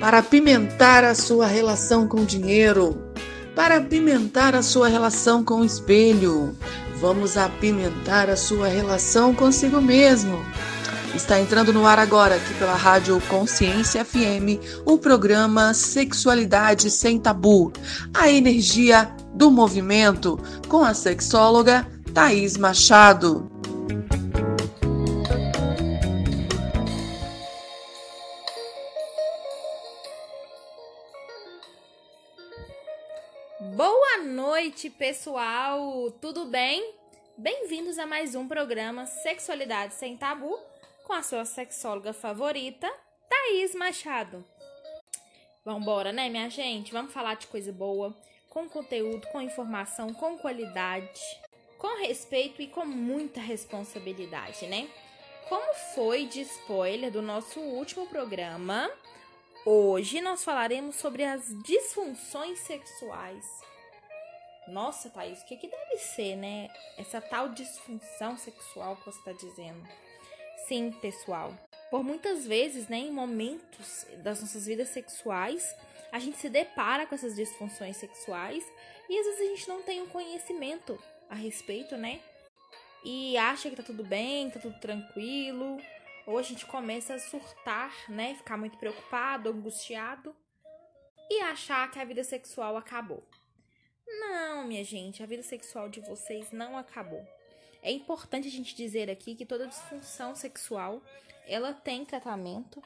para apimentar a sua relação com o dinheiro, para apimentar a sua relação com o espelho. Vamos apimentar a sua relação consigo mesmo. Está entrando no ar agora, aqui pela Rádio Consciência FM, o programa Sexualidade Sem Tabu, a energia do movimento, com a sexóloga Thaís Machado. Noite, pessoal! Tudo bem? Bem-vindos a mais um programa Sexualidade Sem Tabu com a sua sexóloga favorita, Thaís Machado. Vambora, né, minha gente? Vamos falar de coisa boa, com conteúdo, com informação, com qualidade, com respeito e com muita responsabilidade, né? Como foi de spoiler do nosso último programa, hoje nós falaremos sobre as disfunções sexuais. Nossa, Thaís, o que, que deve ser, né? Essa tal disfunção sexual que você está dizendo. Sim, pessoal. Por muitas vezes, né, em momentos das nossas vidas sexuais, a gente se depara com essas disfunções sexuais e às vezes a gente não tem um conhecimento a respeito, né? E acha que tá tudo bem, tá tudo tranquilo, ou a gente começa a surtar, né? Ficar muito preocupado, angustiado e achar que a vida sexual acabou. Não, minha gente, a vida sexual de vocês não acabou. É importante a gente dizer aqui que toda disfunção sexual, ela tem tratamento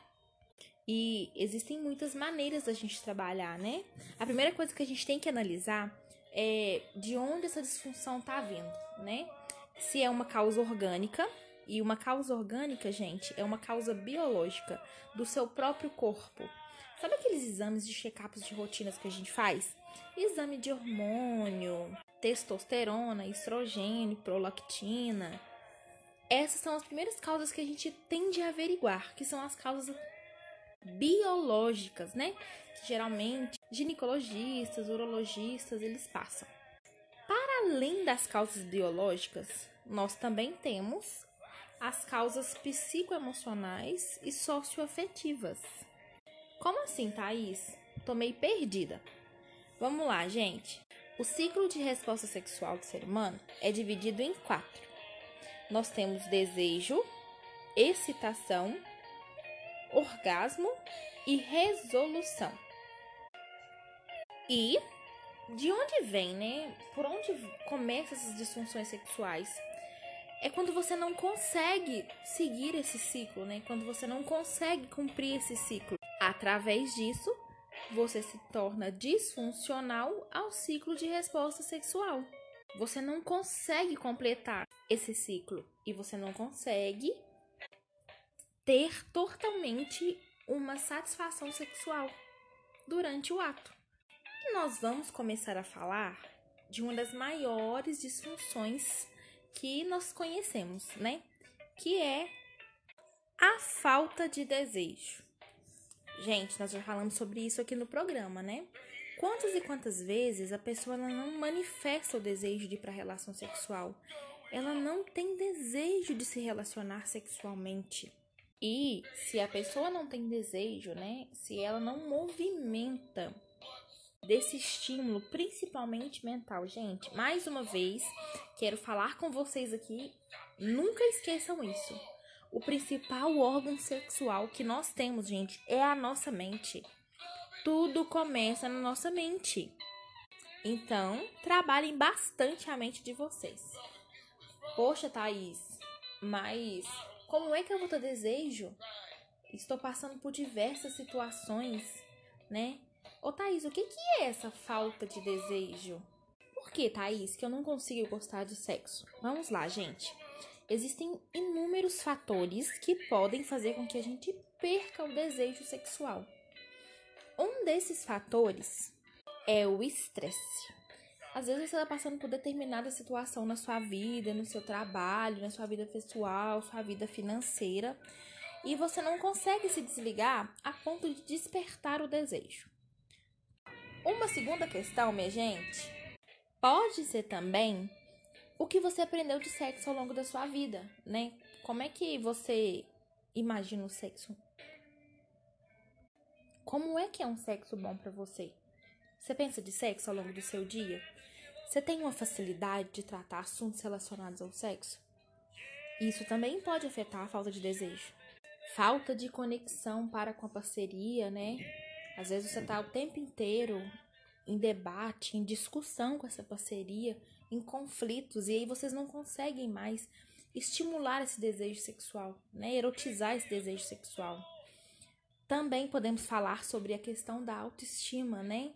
e existem muitas maneiras da gente trabalhar, né? A primeira coisa que a gente tem que analisar é de onde essa disfunção tá vindo, né? Se é uma causa orgânica, e uma causa orgânica, gente, é uma causa biológica do seu próprio corpo. Sabe aqueles exames de check-ups de rotinas que a gente faz? Exame de hormônio, testosterona, estrogênio, prolactina. Essas são as primeiras causas que a gente tende a averiguar, que são as causas biológicas, né? Que geralmente ginecologistas, urologistas, eles passam. Para além das causas biológicas, nós também temos as causas psicoemocionais e socioafetivas. Como assim, Thaís? Tô meio perdida. Vamos lá, gente. O ciclo de resposta sexual do ser humano é dividido em quatro. Nós temos desejo, excitação, orgasmo e resolução. E de onde vem, né? Por onde começam essas disfunções sexuais? É quando você não consegue seguir esse ciclo, né? Quando você não consegue cumprir esse ciclo. Através disso, você se torna disfuncional ao ciclo de resposta sexual. Você não consegue completar esse ciclo e você não consegue ter totalmente uma satisfação sexual durante o ato. E nós vamos começar a falar de uma das maiores disfunções que nós conhecemos, né? Que é a falta de desejo. Gente, nós já falamos sobre isso aqui no programa, né? Quantas e quantas vezes a pessoa não manifesta o desejo de ir para a relação sexual? Ela não tem desejo de se relacionar sexualmente. E se a pessoa não tem desejo, né? Se ela não movimenta desse estímulo, principalmente mental, gente, mais uma vez, quero falar com vocês aqui, nunca esqueçam isso. O principal órgão sexual que nós temos, gente, é a nossa mente. Tudo começa na nossa mente. Então, trabalhem bastante a mente de vocês. Poxa, Thaís, mas como é que eu vou ter desejo? Estou passando por diversas situações, né? Ô, Thaís, o que, que é essa falta de desejo? Por que, Thaís, que eu não consigo gostar de sexo? Vamos lá, gente existem inúmeros fatores que podem fazer com que a gente perca o desejo sexual. Um desses fatores é o estresse. Às vezes você está passando por determinada situação na sua vida, no seu trabalho, na sua vida pessoal, sua vida financeira, e você não consegue se desligar a ponto de despertar o desejo. Uma segunda questão, minha gente, pode ser também o que você aprendeu de sexo ao longo da sua vida, né? Como é que você imagina o sexo? Como é que é um sexo bom para você? Você pensa de sexo ao longo do seu dia? Você tem uma facilidade de tratar assuntos relacionados ao sexo? Isso também pode afetar a falta de desejo. Falta de conexão para com a parceria, né? Às vezes você tá o tempo inteiro em debate, em discussão com essa parceria, em conflitos, e aí vocês não conseguem mais estimular esse desejo sexual, né? Erotizar esse desejo sexual. Também podemos falar sobre a questão da autoestima, né?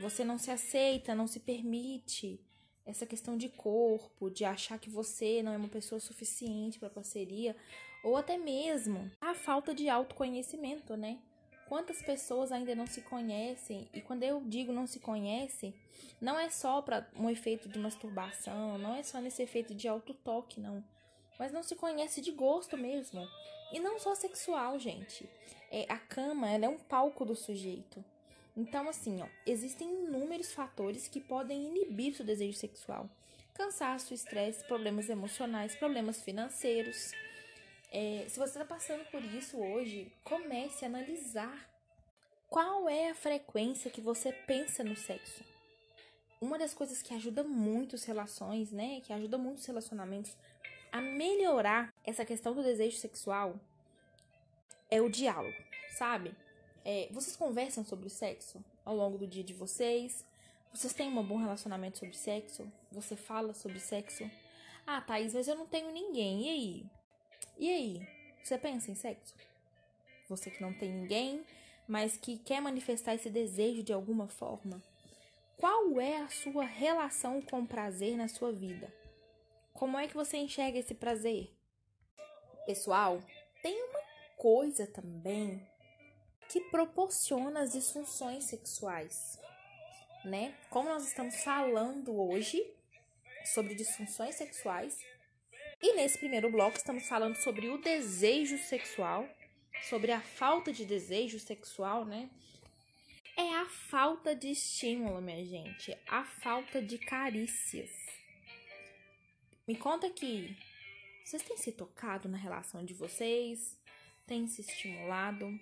Você não se aceita, não se permite. Essa questão de corpo, de achar que você não é uma pessoa suficiente para parceria, ou até mesmo a falta de autoconhecimento, né? Quantas pessoas ainda não se conhecem? E quando eu digo não se conhece, não é só para um efeito de masturbação, não é só nesse efeito de autotoque, não. Mas não se conhece de gosto mesmo. E não só sexual, gente. É, a cama, ela é um palco do sujeito. Então, assim, ó, existem inúmeros fatores que podem inibir seu desejo sexual. Cansaço, estresse, problemas emocionais, problemas financeiros. É, se você está passando por isso hoje, comece a analisar qual é a frequência que você pensa no sexo. Uma das coisas que ajuda muito as relações, né, que ajuda muito os relacionamentos a melhorar essa questão do desejo sexual é o diálogo, sabe? É, vocês conversam sobre o sexo ao longo do dia de vocês? Vocês têm um bom relacionamento sobre sexo? Você fala sobre sexo? Ah, Thaís, mas eu não tenho ninguém. E aí? E aí, você pensa em sexo? Você que não tem ninguém, mas que quer manifestar esse desejo de alguma forma. Qual é a sua relação com o prazer na sua vida? Como é que você enxerga esse prazer? Pessoal, tem uma coisa também que proporciona as disfunções sexuais, né? Como nós estamos falando hoje sobre disfunções sexuais, e nesse primeiro bloco estamos falando sobre o desejo sexual, sobre a falta de desejo sexual, né? É a falta de estímulo, minha gente, a falta de carícias. Me conta aqui, vocês têm se tocado na relação de vocês? Têm se estimulado?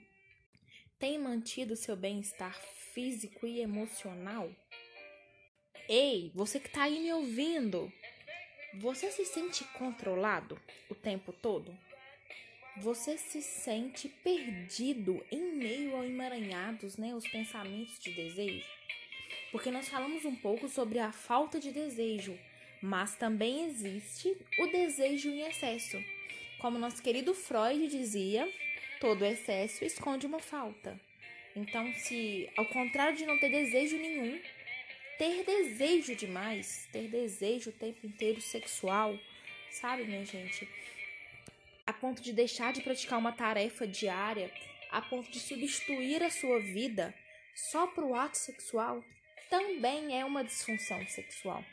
Têm mantido seu bem-estar físico e emocional? Ei, você que tá aí me ouvindo, você se sente controlado o tempo todo? Você se sente perdido em meio ao emaranhados, né, os pensamentos de desejo? Porque nós falamos um pouco sobre a falta de desejo, mas também existe o desejo em excesso. Como nosso querido Freud dizia, todo excesso esconde uma falta. Então, se ao contrário de não ter desejo nenhum, ter desejo demais, ter desejo o tempo inteiro sexual, sabe, minha gente? A ponto de deixar de praticar uma tarefa diária, a ponto de substituir a sua vida só para o ato sexual, também é uma disfunção sexual.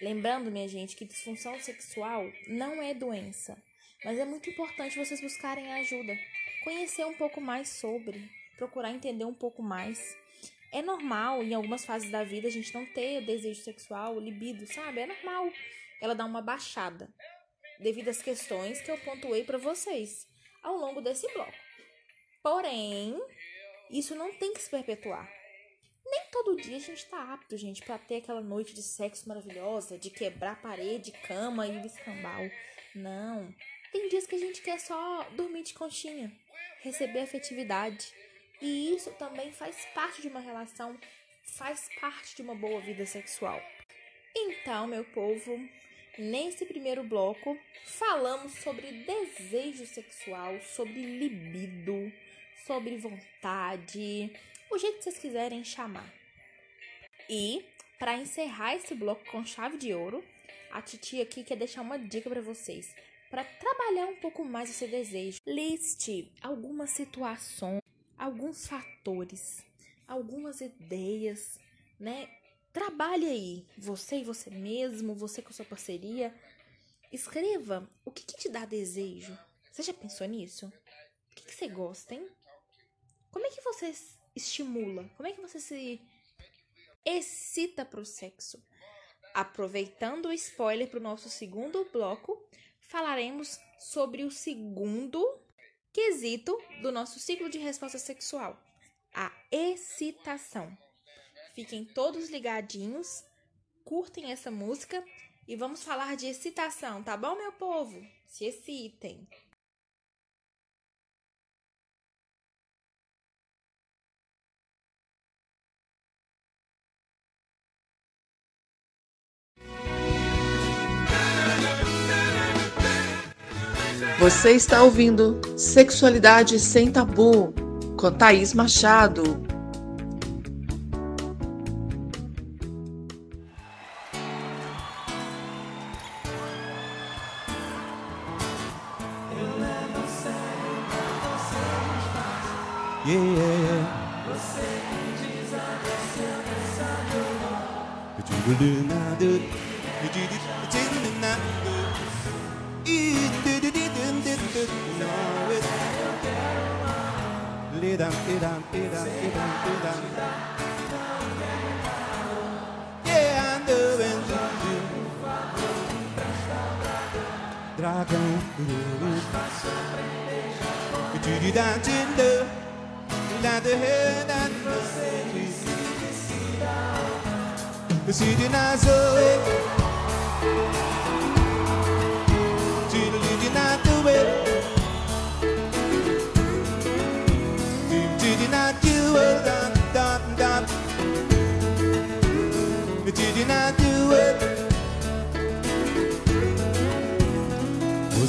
Lembrando, minha gente, que disfunção sexual não é doença, mas é muito importante vocês buscarem ajuda, conhecer um pouco mais sobre, procurar entender um pouco mais é normal em algumas fases da vida a gente não ter desejo sexual, libido, sabe? É normal ela dar uma baixada devido às questões que eu pontuei para vocês ao longo desse bloco. Porém, isso não tem que se perpetuar. Nem todo dia a gente tá apto, gente, para ter aquela noite de sexo maravilhosa, de quebrar parede, cama e escambau. Não. Tem dias que a gente quer só dormir de conchinha, receber afetividade e isso também faz parte de uma relação, faz parte de uma boa vida sexual. Então, meu povo, nesse primeiro bloco falamos sobre desejo sexual, sobre libido, sobre vontade, o jeito que vocês quiserem chamar. E para encerrar esse bloco com chave de ouro, a Titi aqui quer deixar uma dica para vocês. Para trabalhar um pouco mais esse desejo, liste algumas situações alguns fatores, algumas ideias, né? Trabalhe aí, você e você mesmo, você com sua parceria. Escreva o que, que te dá desejo. Você já pensou nisso? O que, que você gosta, hein? Como é que você estimula? Como é que você se excita pro sexo? Aproveitando o spoiler para o nosso segundo bloco, falaremos sobre o segundo quesito do nosso ciclo de resposta sexual, a excitação. Fiquem todos ligadinhos, curtem essa música e vamos falar de excitação, tá bom, meu povo? Se excitem! Você está ouvindo Sexualidade Sem Tabu, com Thaís Machado.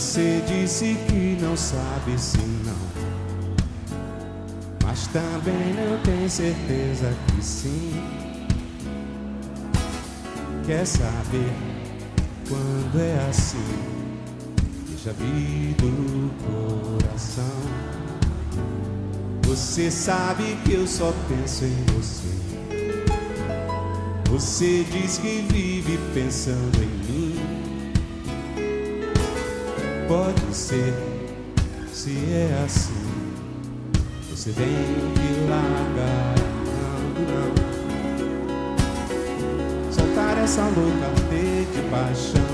Você disse que não sabe se não mas também não tem certeza que sim. Quer saber quando é assim? Deixa vir do coração. Você sabe que eu só penso em você. Você diz que vive pensando em mim. Pode ser, se é assim. Você tem que largar, não, não. Soltar essa louca de paixão.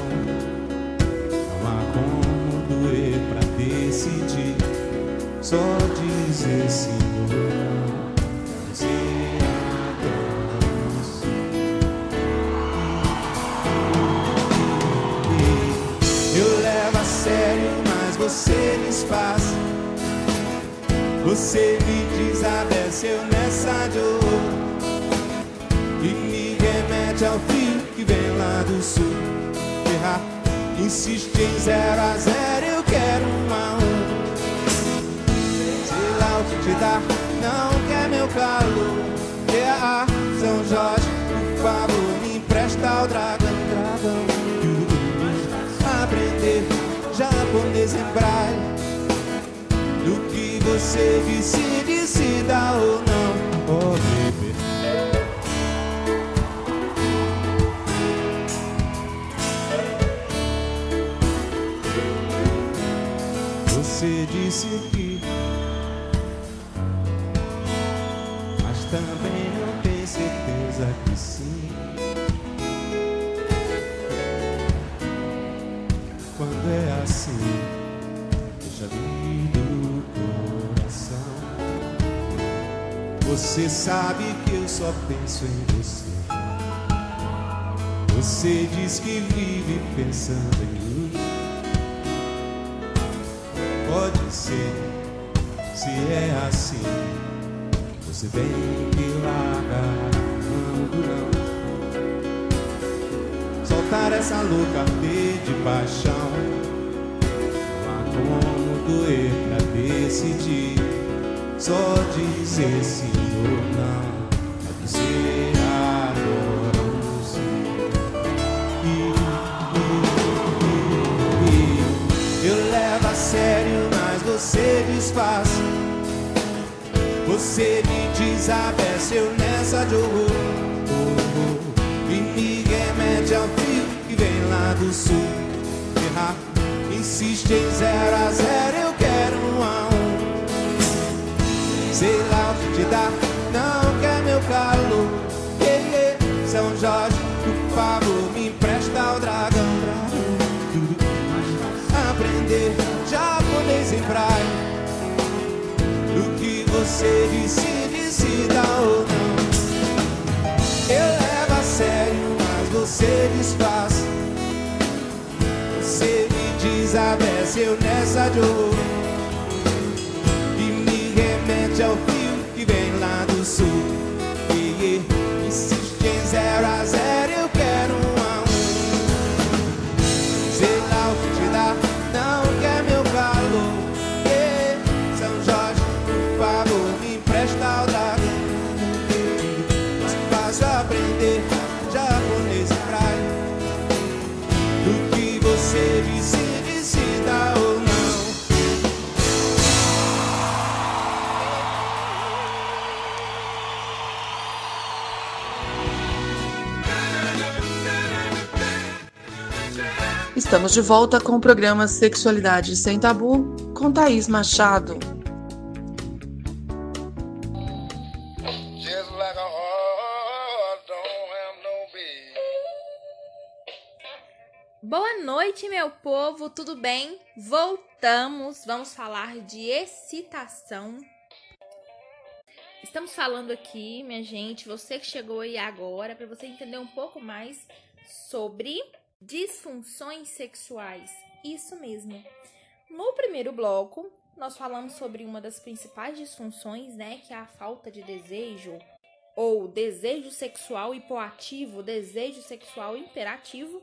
Não há como doer pra decidir. Só dizer sim Você me desabeceu nessa dor. E me remete ao fio que vem lá do sul. Errar, insiste em zero a zero você disse, decida ou não, oh baby. Você disse que, Você sabe que eu só penso em você. Você diz que vive pensando em mim. Pode ser, se é assim. Você tem que largar, não, não. Soltar essa louca de paixão. Não há como doer pra decidir. Só dizer sim ou não. É dizer agora sim. Eu levo a sério, mas você desfaz. Você me desabeceu nessa de horror. E me remete ao fio que vem lá do sul. Errar, insiste em zero a zero, te dá, não quer meu calor. Yeah, yeah. São Jorge, por favor, me empresta o dragão. Aprender japonês em praia. Do que você disse, decida ou não. Eu levo a sério, mas você desfaz. Você me desabece, eu nessa de horror. E me remete ao fio zero a zero. Estamos de volta com o programa Sexualidade Sem Tabu com Thaís Machado. Boa noite, meu povo, tudo bem? Voltamos, vamos falar de excitação. Estamos falando aqui, minha gente, você que chegou aí agora, para você entender um pouco mais sobre disfunções sexuais. Isso mesmo. No primeiro bloco, nós falamos sobre uma das principais disfunções, né, que é a falta de desejo ou desejo sexual hipoativo, desejo sexual imperativo.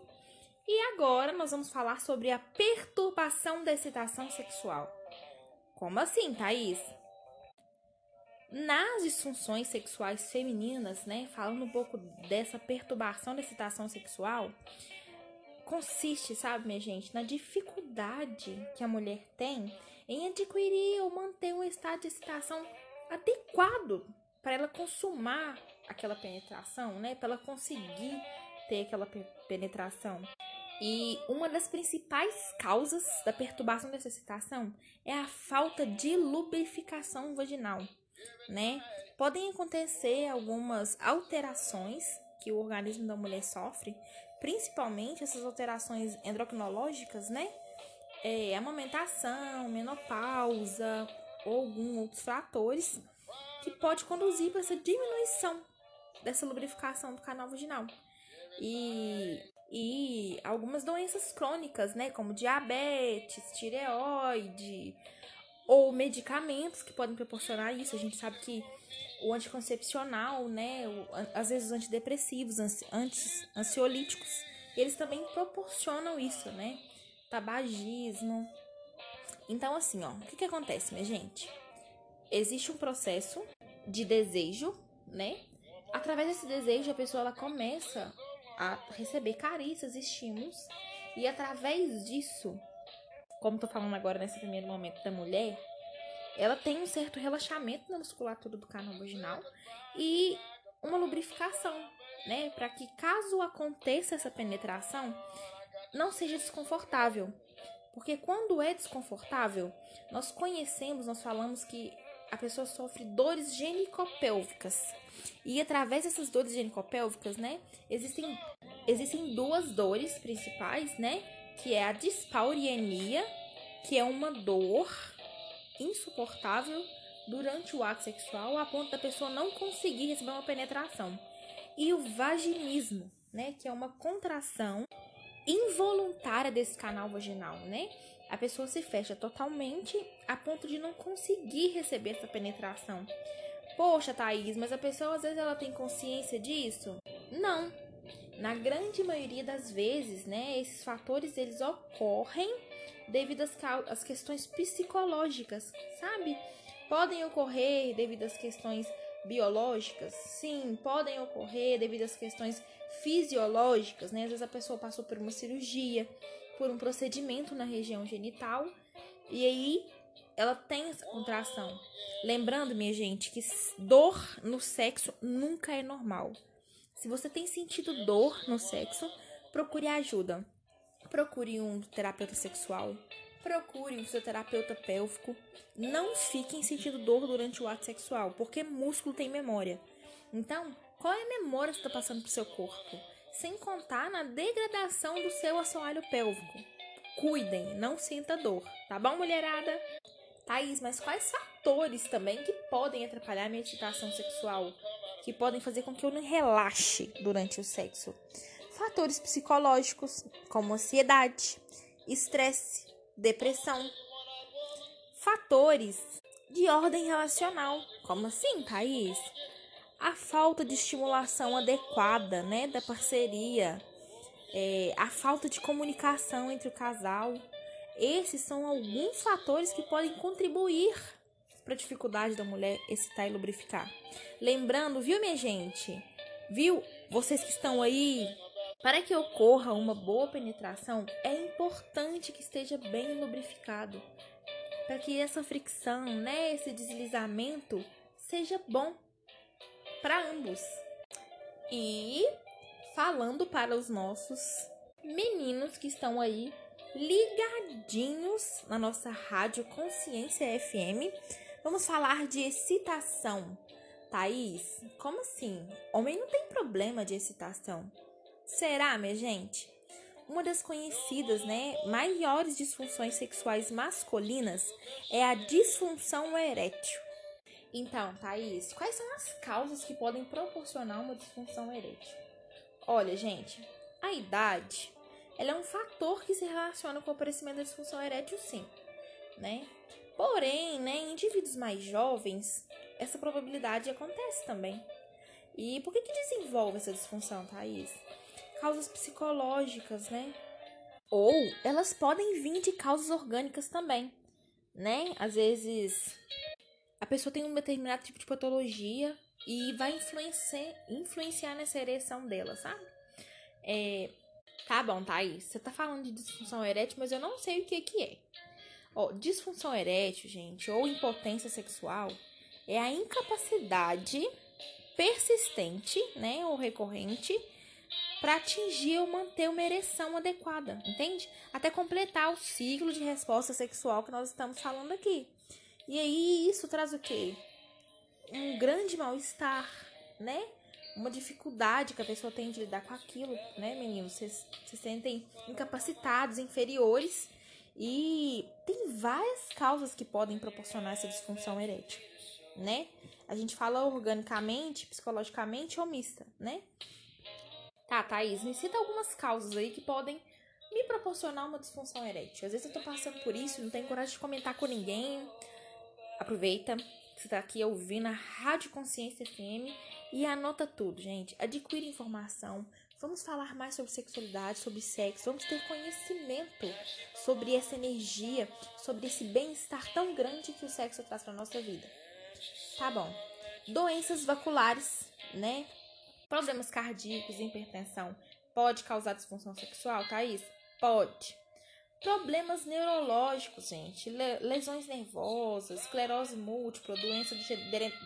E agora nós vamos falar sobre a perturbação da excitação sexual. Como assim, Thaís? Nas disfunções sexuais femininas, né, falando um pouco dessa perturbação da excitação sexual, consiste, sabe, minha gente, na dificuldade que a mulher tem em adquirir ou manter um estado de excitação adequado para ela consumar aquela penetração, né, para ela conseguir ter aquela pe- penetração. E uma das principais causas da perturbação dessa excitação é a falta de lubrificação vaginal, né? Podem acontecer algumas alterações que o organismo da mulher sofre, principalmente essas alterações endocrinológicas, né? É, amamentação, menopausa ou alguns outros fatores que pode conduzir para essa diminuição dessa lubrificação do canal vaginal. E, e algumas doenças crônicas, né, como diabetes, tireoide, ou medicamentos que podem proporcionar isso. A gente sabe que o anticoncepcional, né, o- às vezes os antidepressivos, anti, ansiolíticos, eles também proporcionam isso, né? Tabagismo. Então, assim, ó, o que, que acontece, minha gente? Existe um processo de desejo, né? Através desse desejo, a pessoa ela começa a receber carícias, estímulos, e através disso, como tô falando agora nesse primeiro momento da mulher, ela tem um certo relaxamento na musculatura do canal vaginal e uma lubrificação, né? Para que caso aconteça essa penetração, não seja desconfortável. Porque quando é desconfortável, nós conhecemos, nós falamos que a pessoa sofre dores genicopélvicas. E através dessas dores genicopélvicas, né, existem, existem duas dores principais, né, que é a dispaurienia, que é uma dor insuportável durante o ato sexual, a ponto da pessoa não conseguir receber uma penetração. E o vaginismo, né, que é uma contração involuntária desse canal vaginal, né? A pessoa se fecha totalmente a ponto de não conseguir receber essa penetração. Poxa, Thaís, mas a pessoa às vezes ela tem consciência disso? Não. Na grande maioria das vezes, né, esses fatores eles ocorrem devido às, às questões psicológicas, sabe? Podem ocorrer devido às questões biológicas, sim, podem ocorrer devido às questões fisiológicas, né? Às vezes a pessoa passou por uma cirurgia, por um procedimento na região genital, e aí ela tem essa contração. Lembrando, minha gente, que dor no sexo nunca é normal. Se você tem sentido dor no sexo, procure ajuda. Procure um terapeuta sexual, procure um fisioterapeuta pélvico. Não fiquem sentindo dor durante o ato sexual, porque músculo tem memória. Então, qual é a memória que está passando pro seu corpo? Sem contar na degradação do seu assoalho pélvico. Cuidem, não sinta dor, tá bom, mulherada? Thaís, mas quais fatores também que podem atrapalhar a minha excitação sexual, que podem fazer com que eu não relaxe durante o sexo. Fatores psicológicos, como ansiedade, estresse, depressão. Fatores de ordem relacional, como assim, Thaís? A falta de estimulação adequada, né, da parceria, é, a falta de comunicação entre o casal. Esses são alguns fatores que podem contribuir para a dificuldade da mulher excitar e lubrificar. Lembrando, viu, minha gente? Viu? Vocês que estão aí, para que ocorra uma boa penetração, é importante que esteja bem lubrificado. Para que essa fricção, né, esse deslizamento seja bom para ambos. E falando para os nossos meninos que estão aí ligadinhos na nossa rádio Consciência FM, vamos falar de excitação. Thaís, como assim? Homem não tem problema de excitação. Será, minha gente? Uma das conhecidas, né, maiores disfunções sexuais masculinas é a disfunção erétil. Então, Thaís, quais são as causas que podem proporcionar uma disfunção erétil? Olha, gente, a idade, ela é um fator que se relaciona com o aparecimento da disfunção erétil, sim, né? Porém, né, em indivíduos mais jovens, essa probabilidade acontece também. E por que que desenvolve essa disfunção, Thaís? Causas psicológicas, né? Ou elas podem vir de causas orgânicas também, né? Às vezes a pessoa tem um determinado tipo de patologia e vai influenciar, influenciar nessa ereção dela, sabe? É, tá bom, Thaís, você tá falando de disfunção erétil, mas eu não sei o que que é. Ó, disfunção erétil, gente, ou impotência sexual, é a incapacidade persistente, né, ou recorrente, para atingir ou manter uma ereção adequada, entende? Até completar o ciclo de resposta sexual que nós estamos falando aqui. E aí isso traz o quê? um grande mal-estar, né? Uma dificuldade que a pessoa tem de lidar com aquilo, né, meninos? Vocês se sentem incapacitados, inferiores. E tem várias causas que podem proporcionar essa disfunção erétil, né? A gente fala organicamente, psicologicamente ou mista, né? Tá, Thaís, me cita algumas causas aí que podem me proporcionar uma disfunção erétil. Às vezes eu tô passando por isso, não tenho coragem de comentar com ninguém. Aproveita, você está aqui ouvindo a Rádio Consciência FM e anota tudo, gente. Adquire informação. Vamos falar mais sobre sexualidade, sobre sexo. Vamos ter conhecimento sobre essa energia, sobre esse bem-estar tão grande que o sexo traz para nossa vida. Tá bom. Doenças vasculares, né? Problemas cardíacos, hipertensão. Pode causar disfunção sexual, Thaís? Pode. Problemas neurológicos, gente, lesões nervosas, esclerose múltipla, doença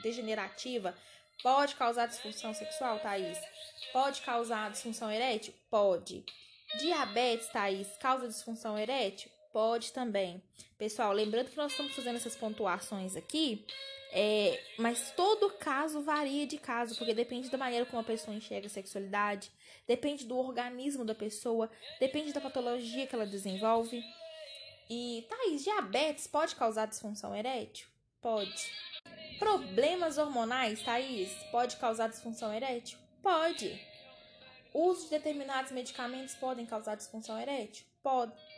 degenerativa, pode causar disfunção sexual, Thaís? Pode causar disfunção erétil? Pode. Diabetes, Thaís, causa disfunção erétil? Pode também. Pessoal, lembrando que nós estamos fazendo essas pontuações aqui, é, mas todo caso varia de caso, porque depende da maneira como a pessoa enxerga a sexualidade, depende do organismo da pessoa, depende da patologia que ela desenvolve. E, Thaís, diabetes pode causar disfunção erétil? Pode. Problemas hormonais, Thaís, pode causar disfunção erétil? Pode. Uso de determinados medicamentos podem causar disfunção erétil? Pode.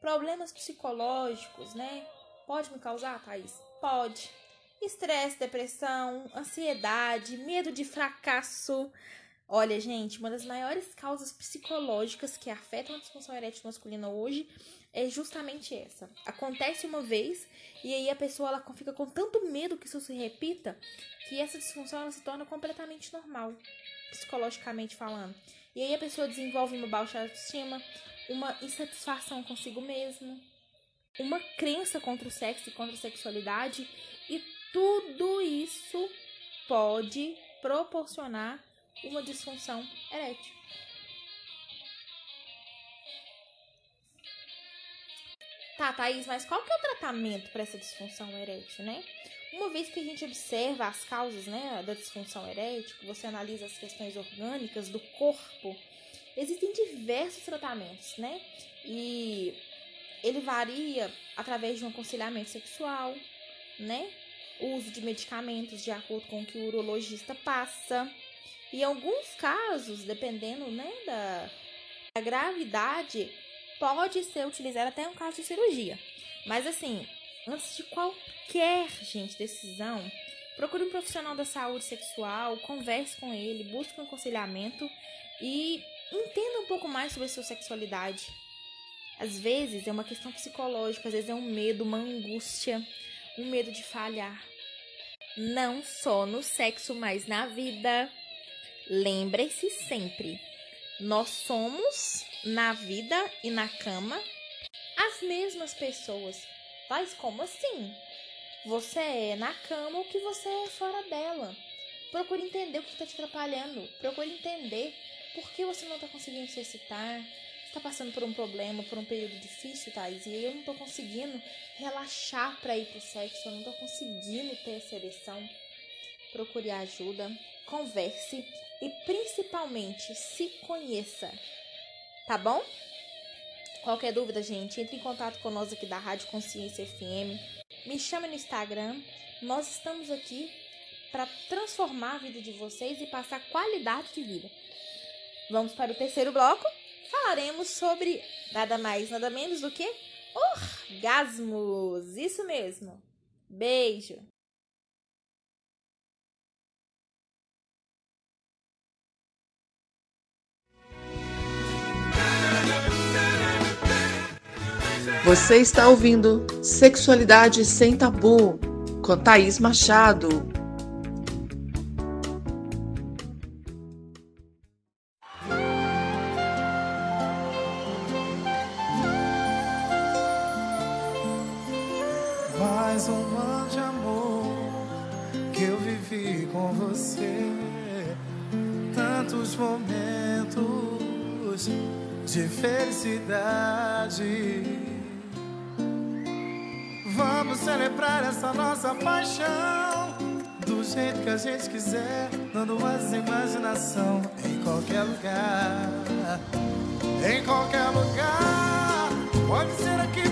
Problemas psicológicos, né? Pode me causar, Thaís? Pode. Estresse, depressão, ansiedade, medo de fracasso, Olha, gente, uma das maiores causas psicológicas que afetam a disfunção erétil masculina hoje é justamente essa. Acontece uma vez e aí a pessoa ela fica com tanto medo que isso se repita que essa disfunção ela se torna completamente normal, psicologicamente falando. E aí a pessoa desenvolve uma baixa autoestima, uma insatisfação consigo mesmo, uma crença contra o sexo e contra a sexualidade e tudo isso pode proporcionar uma disfunção erétil. Tá, Thaís, mas qual que é o tratamento para essa disfunção erétil, né? Uma vez que a gente observa as causas, né, da disfunção erétil, você analisa as questões orgânicas do corpo, existem diversos tratamentos, né? E ele varia através de um aconselhamento sexual, né? o uso de medicamentos de acordo com o que o urologista passa. Em alguns casos, dependendo né, da, da gravidade, pode ser utilizado até um caso de cirurgia. Mas assim, antes de qualquer, gente, decisão, procure um profissional da saúde sexual, converse com ele, busque um aconselhamento e entenda um pouco mais sobre a sua sexualidade. Às vezes é uma questão psicológica, às vezes é um medo, uma angústia, um medo de falhar. Não só no sexo, mas na vida. Lembre-se sempre: nós somos, na vida e na cama, as mesmas pessoas. Mas como assim? Você é na cama o que você é fora dela. Procure entender o que está te atrapalhando. Procure entender por que você não está conseguindo se excitar. Está passando por um problema, por um período difícil, Thais, e eu não estou conseguindo relaxar para ir pro sexo, eu não estou conseguindo ter essa ereção. Procure ajuda, converse e principalmente se conheça. Tá bom? Qualquer dúvida, gente, entre em contato nós aqui da Rádio Consciência FM. Me chame no Instagram. Nós estamos aqui para transformar a vida de vocês e passar qualidade de vida. Vamos para o terceiro bloco. Falaremos sobre nada mais, nada menos do que orgasmos. Isso mesmo. Beijo. Você está ouvindo Sexualidade Sem Tabu com Thaís Machado. Vamos celebrar essa nossa paixão do jeito que a gente quiser, dando mais imaginação em qualquer lugar. Em qualquer lugar, pode ser aqui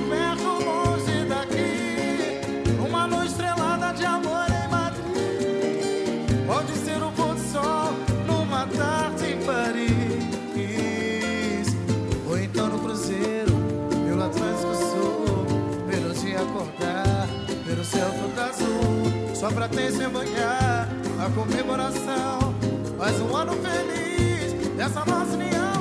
Só pra testemunhar a comemoração. Mais um ano feliz dessa nossa união.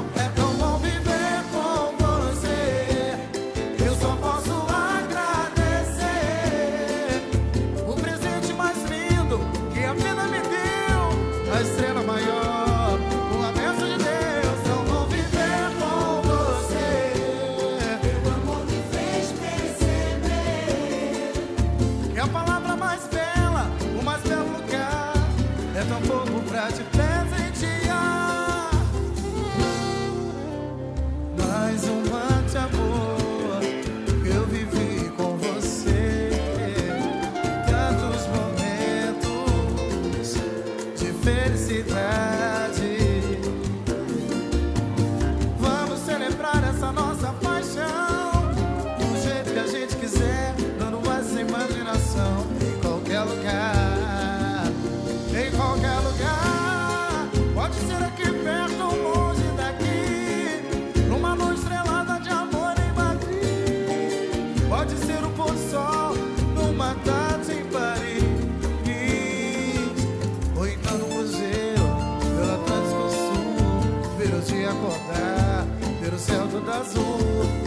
Ver o céu todo azul.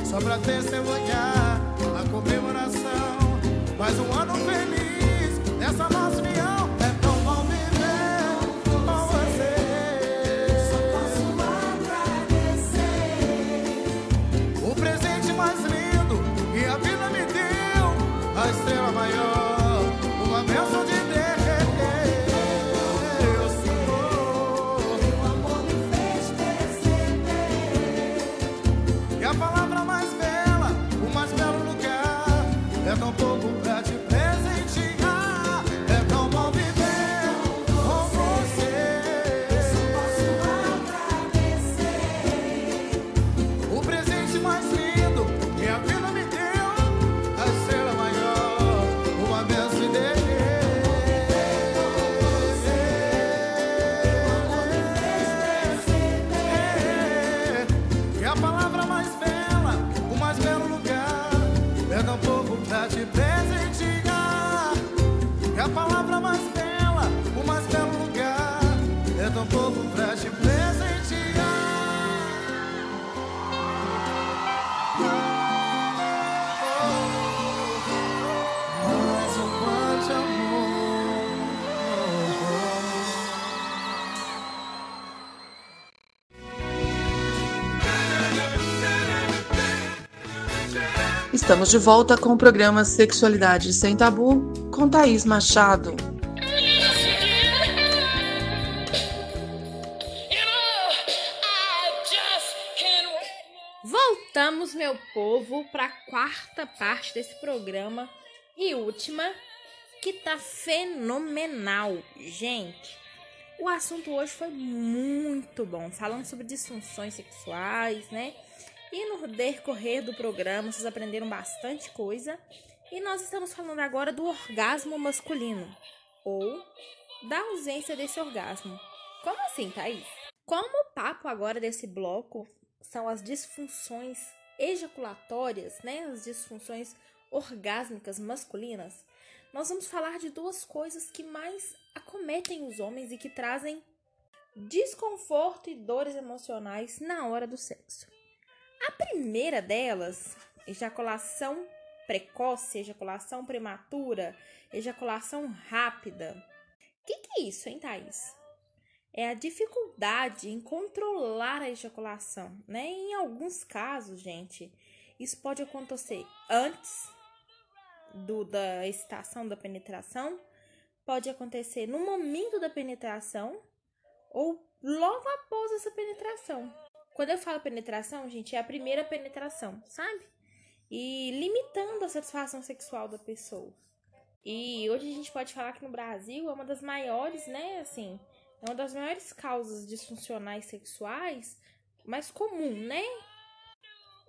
Só pra testemunhar a Estamos de volta com o programa Sexualidade Sem Tabu com Thaís Machado. Voltamos, meu povo, para a quarta parte desse programa e última, que tá fenomenal. Gente, o assunto hoje foi muito bom. Falando sobre disfunções sexuais, né? E no decorrer do programa, vocês aprenderam bastante coisa. E nós estamos falando agora do orgasmo masculino ou da ausência desse orgasmo. Como assim, Thaís? Como o papo agora desse bloco são as disfunções ejaculatórias, né? As disfunções orgásmicas masculinas, nós vamos falar de duas coisas que mais acometem os homens e que trazem desconforto e dores emocionais na hora do sexo. A primeira delas, ejaculação precoce, ejaculação prematura, ejaculação rápida. O que, que é isso, hein, Thaís? É a dificuldade em controlar a ejaculação, né? Em alguns casos, gente, isso pode acontecer antes do, da excitação da penetração, pode acontecer no momento da penetração ou logo após essa penetração. Quando eu falo penetração, gente, é a primeira penetração, sabe? E limitando a satisfação sexual da pessoa. E hoje a gente pode falar que no Brasil é uma das maiores, né, assim, é uma das maiores causas disfuncionais sexuais mais comum, né?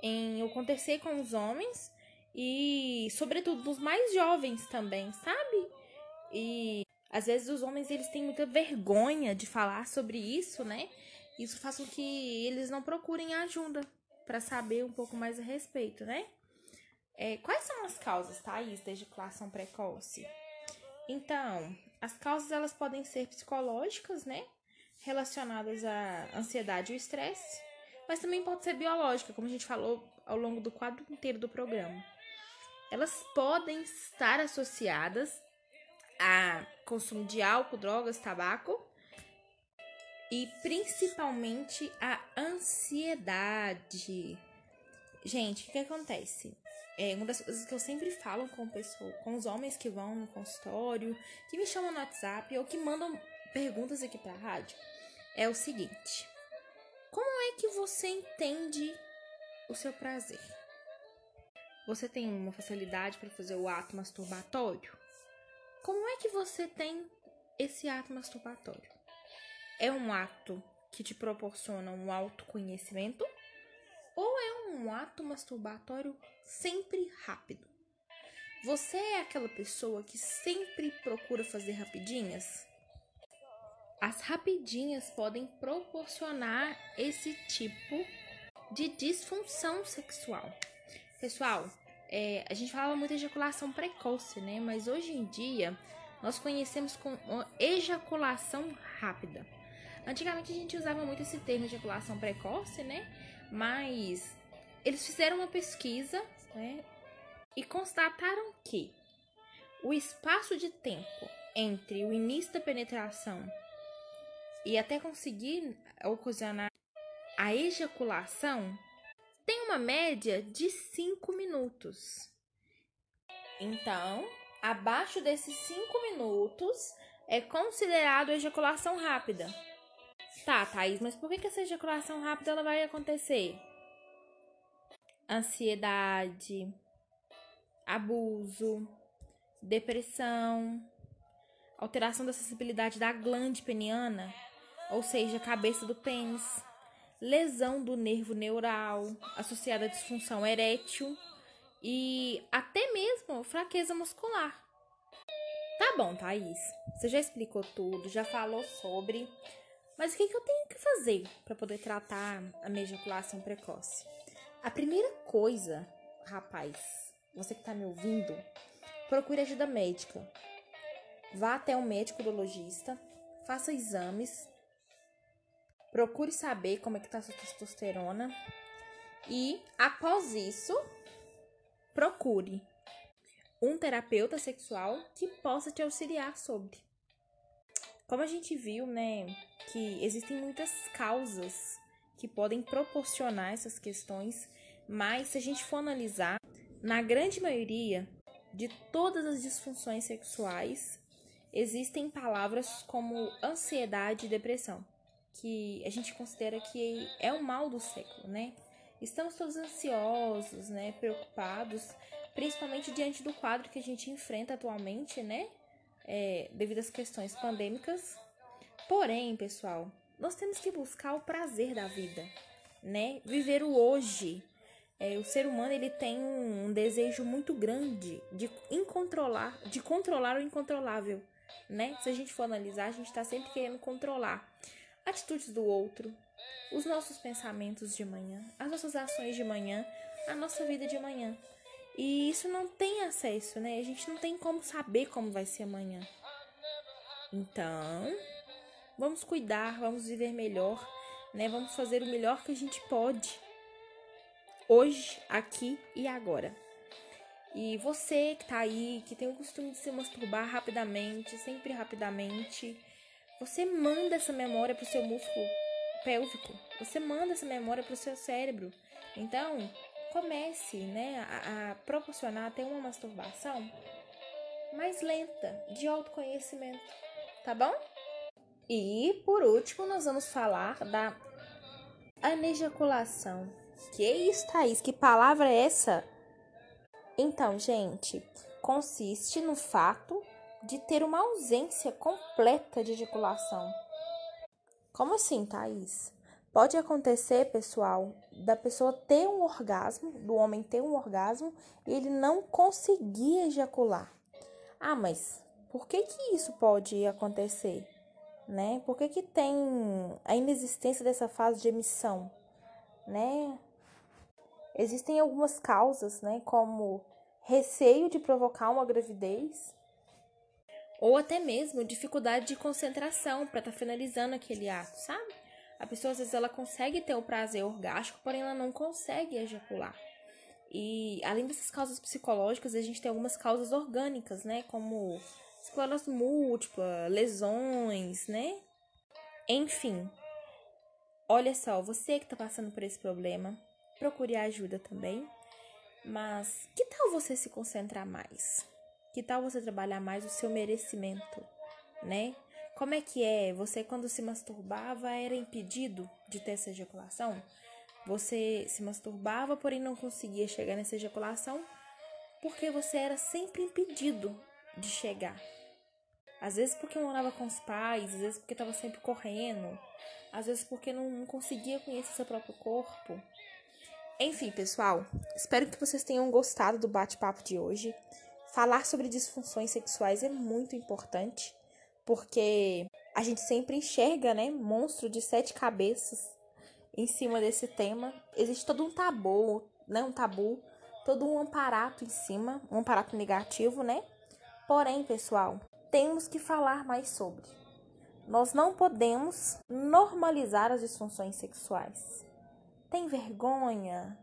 Em acontecer com os homens e, sobretudo, nos mais jovens também, sabe? E às vezes os homens eles têm muita vergonha de falar sobre isso, né? Isso faz com que eles não procurem ajuda para saber um pouco mais a respeito, né? É, quais são as causas, Thaís, da ejaculação precoce? Então, as causas elas podem ser psicológicas, né? Relacionadas à ansiedade e o estresse, mas também pode ser biológica, como a gente falou ao longo do quadro inteiro do programa. Elas podem estar associadas a consumo de álcool, drogas, tabaco e principalmente a ansiedade. Gente, o que, acontece? É uma das coisas que eu sempre falo com pessoa, com os homens que vão no consultório, que me chamam no WhatsApp ou que mandam perguntas aqui pra rádio, é o seguinte: Como é que você entende o seu prazer? Você tem uma facilidade para fazer o ato masturbatório? Como é que você tem esse ato masturbatório? É um ato que te proporciona um autoconhecimento ou é um ato masturbatório sempre rápido? Você é aquela pessoa que sempre procura fazer rapidinhas? As rapidinhas podem proporcionar esse tipo de disfunção sexual. Pessoal, é, a gente falava muito de ejaculação precoce, né? Mas hoje em dia nós conhecemos com ejaculação rápida. Antigamente a gente usava muito esse termo ejaculação precoce, né? Mas eles fizeram uma pesquisa, né? E constataram que o espaço de tempo entre o início da penetração e até conseguir ocasionar a ejaculação tem uma média de 5 minutos. Então, abaixo desses 5 minutos é considerado ejaculação rápida. Tá, Thaís, mas por que, que essa ejaculação rápida ela vai acontecer? Ansiedade, abuso, depressão, alteração da sensibilidade da glande peniana, ou seja, cabeça do pênis, lesão do nervo neural associada à disfunção erétil e até mesmo fraqueza muscular. Tá bom, Thaís. Você já explicou tudo, já falou sobre. Mas o que, que eu tenho que fazer para poder tratar a minha ejaculação precoce? A primeira coisa, rapaz, você que tá me ouvindo, procure ajuda médica. Vá até um médico urologista, faça exames Procure saber como é que tá sua testosterona. E após isso, procure um terapeuta sexual que possa te auxiliar sobre. Como a gente viu, né, que existem muitas causas que podem proporcionar essas questões, mas se a gente for analisar, na grande maioria de todas as disfunções sexuais, existem palavras como ansiedade e depressão, que a gente considera que é o mal do século, né? Estamos todos ansiosos, né, preocupados, principalmente diante do quadro que a gente enfrenta atualmente, né, é, devido às questões pandêmicas. Porém, pessoal, nós temos que buscar o prazer da vida, né, viver o hoje. É, o ser humano ele tem um, um desejo muito grande de incontrolar, de controlar o incontrolável, né? Se a gente for analisar, a gente está sempre querendo controlar atitudes do outro, os nossos pensamentos de manhã, as nossas ações de manhã, a nossa vida de manhã. E isso não tem acesso, né? A gente não tem como saber como vai ser amanhã. Então, vamos cuidar, vamos viver melhor, né? Vamos fazer o melhor que a gente pode. Hoje, aqui e agora. E você que tá aí, que tem o costume de se masturbar rapidamente, sempre rapidamente, você manda essa memória pro seu músculo pélvico. Você manda essa memória para o seu cérebro. Então, comece né, a, a proporcionar até uma masturbação mais lenta, de autoconhecimento, tá bom? E por último, nós vamos falar da anejaculação. Que isso, Thaís? Que palavra é essa? Então, gente, consiste no fato de ter uma ausência completa de ejaculação. Como assim, Thaís? Pode acontecer, pessoal, da pessoa ter um orgasmo, do homem ter um orgasmo e ele não conseguir ejacular. Ah, mas por que que isso pode acontecer? Né? Por que que tem a inexistência dessa fase de emissão? Né? Existem algumas causas, né, como receio de provocar uma gravidez, ou até mesmo dificuldade de concentração para estar tá finalizando aquele ato, sabe? A pessoa às vezes ela consegue ter o prazer orgástico, porém ela não consegue ejacular. E além dessas causas psicológicas, a gente tem algumas causas orgânicas, né? Como esclerose múltipla, lesões, né? Enfim. Olha só, você que está passando por esse problema, procure ajuda também. Mas que tal você se concentrar mais? Que tal você trabalhar mais o seu merecimento, né? Como é que é? Você quando se masturbava era impedido de ter essa ejaculação? Você se masturbava, porém não conseguia chegar nessa ejaculação porque você era sempre impedido de chegar. Às vezes porque morava com os pais, às vezes porque estava sempre correndo, às vezes porque não, não conseguia conhecer seu próprio corpo. Enfim, pessoal, espero que vocês tenham gostado do bate-papo de hoje. Falar sobre disfunções sexuais é muito importante, porque a gente sempre enxerga, né, monstro de sete cabeças em cima desse tema. Existe todo um tabu, né, um tabu, todo um amparato em cima, um amparato negativo, né? Porém, pessoal, temos que falar mais sobre. Nós não podemos normalizar as disfunções sexuais. Tem vergonha?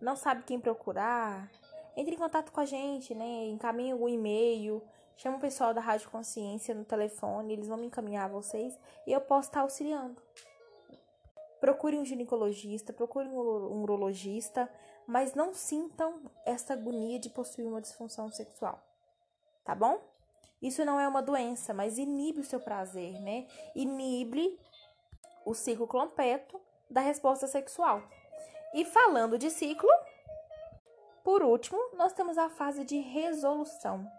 Não sabe quem procurar? entre em contato com a gente, né? Encaminhe o e-mail, chama o pessoal da Rádio Consciência no telefone, eles vão me encaminhar a vocês e eu posso estar auxiliando. Procure um ginecologista, procure um urologista, mas não sintam essa agonia de possuir uma disfunção sexual. Tá bom? Isso não é uma doença, mas inibe o seu prazer, né? Inibe o ciclo completo da resposta sexual. E falando de ciclo, por último, nós temos a fase de resolução,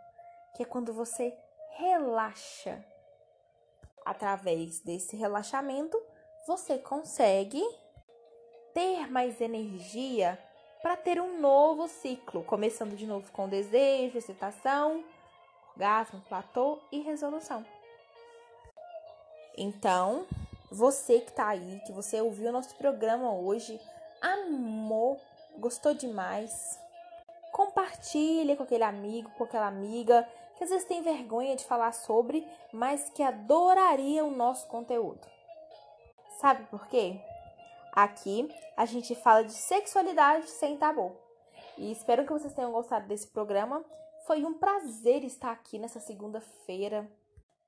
que é quando você relaxa. Através desse relaxamento, você consegue ter mais energia para ter um novo ciclo, começando de novo com desejo, excitação, orgasmo, platô e resolução. Então, você que está aí, que você ouviu nosso programa hoje, amou, gostou demais, compartilhe com aquele amigo, com aquela amiga que às vezes tem vergonha de falar sobre, mas que adoraria o nosso conteúdo. Sabe por quê? Aqui a gente fala de sexualidade sem tabu. E espero que vocês tenham gostado desse programa. Foi um prazer estar aqui nessa segunda-feira.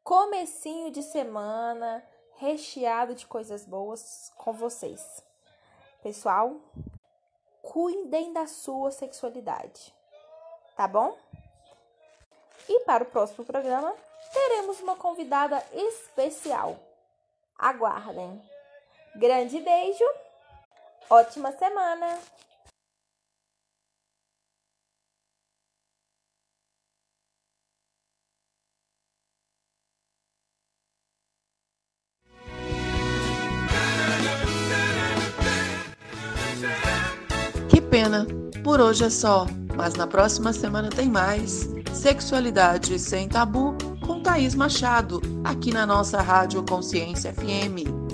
Comecinho de semana, recheado de coisas boas com vocês. Pessoal, cuidem da sua sexualidade. Tá bom? E para o próximo programa, teremos uma convidada especial. Aguardem. Grande beijo. Ótima semana. Por hoje é só, mas na próxima semana tem mais. Sexualidade sem tabu com Thaís Machado, aqui na nossa Rádio Consciência FM.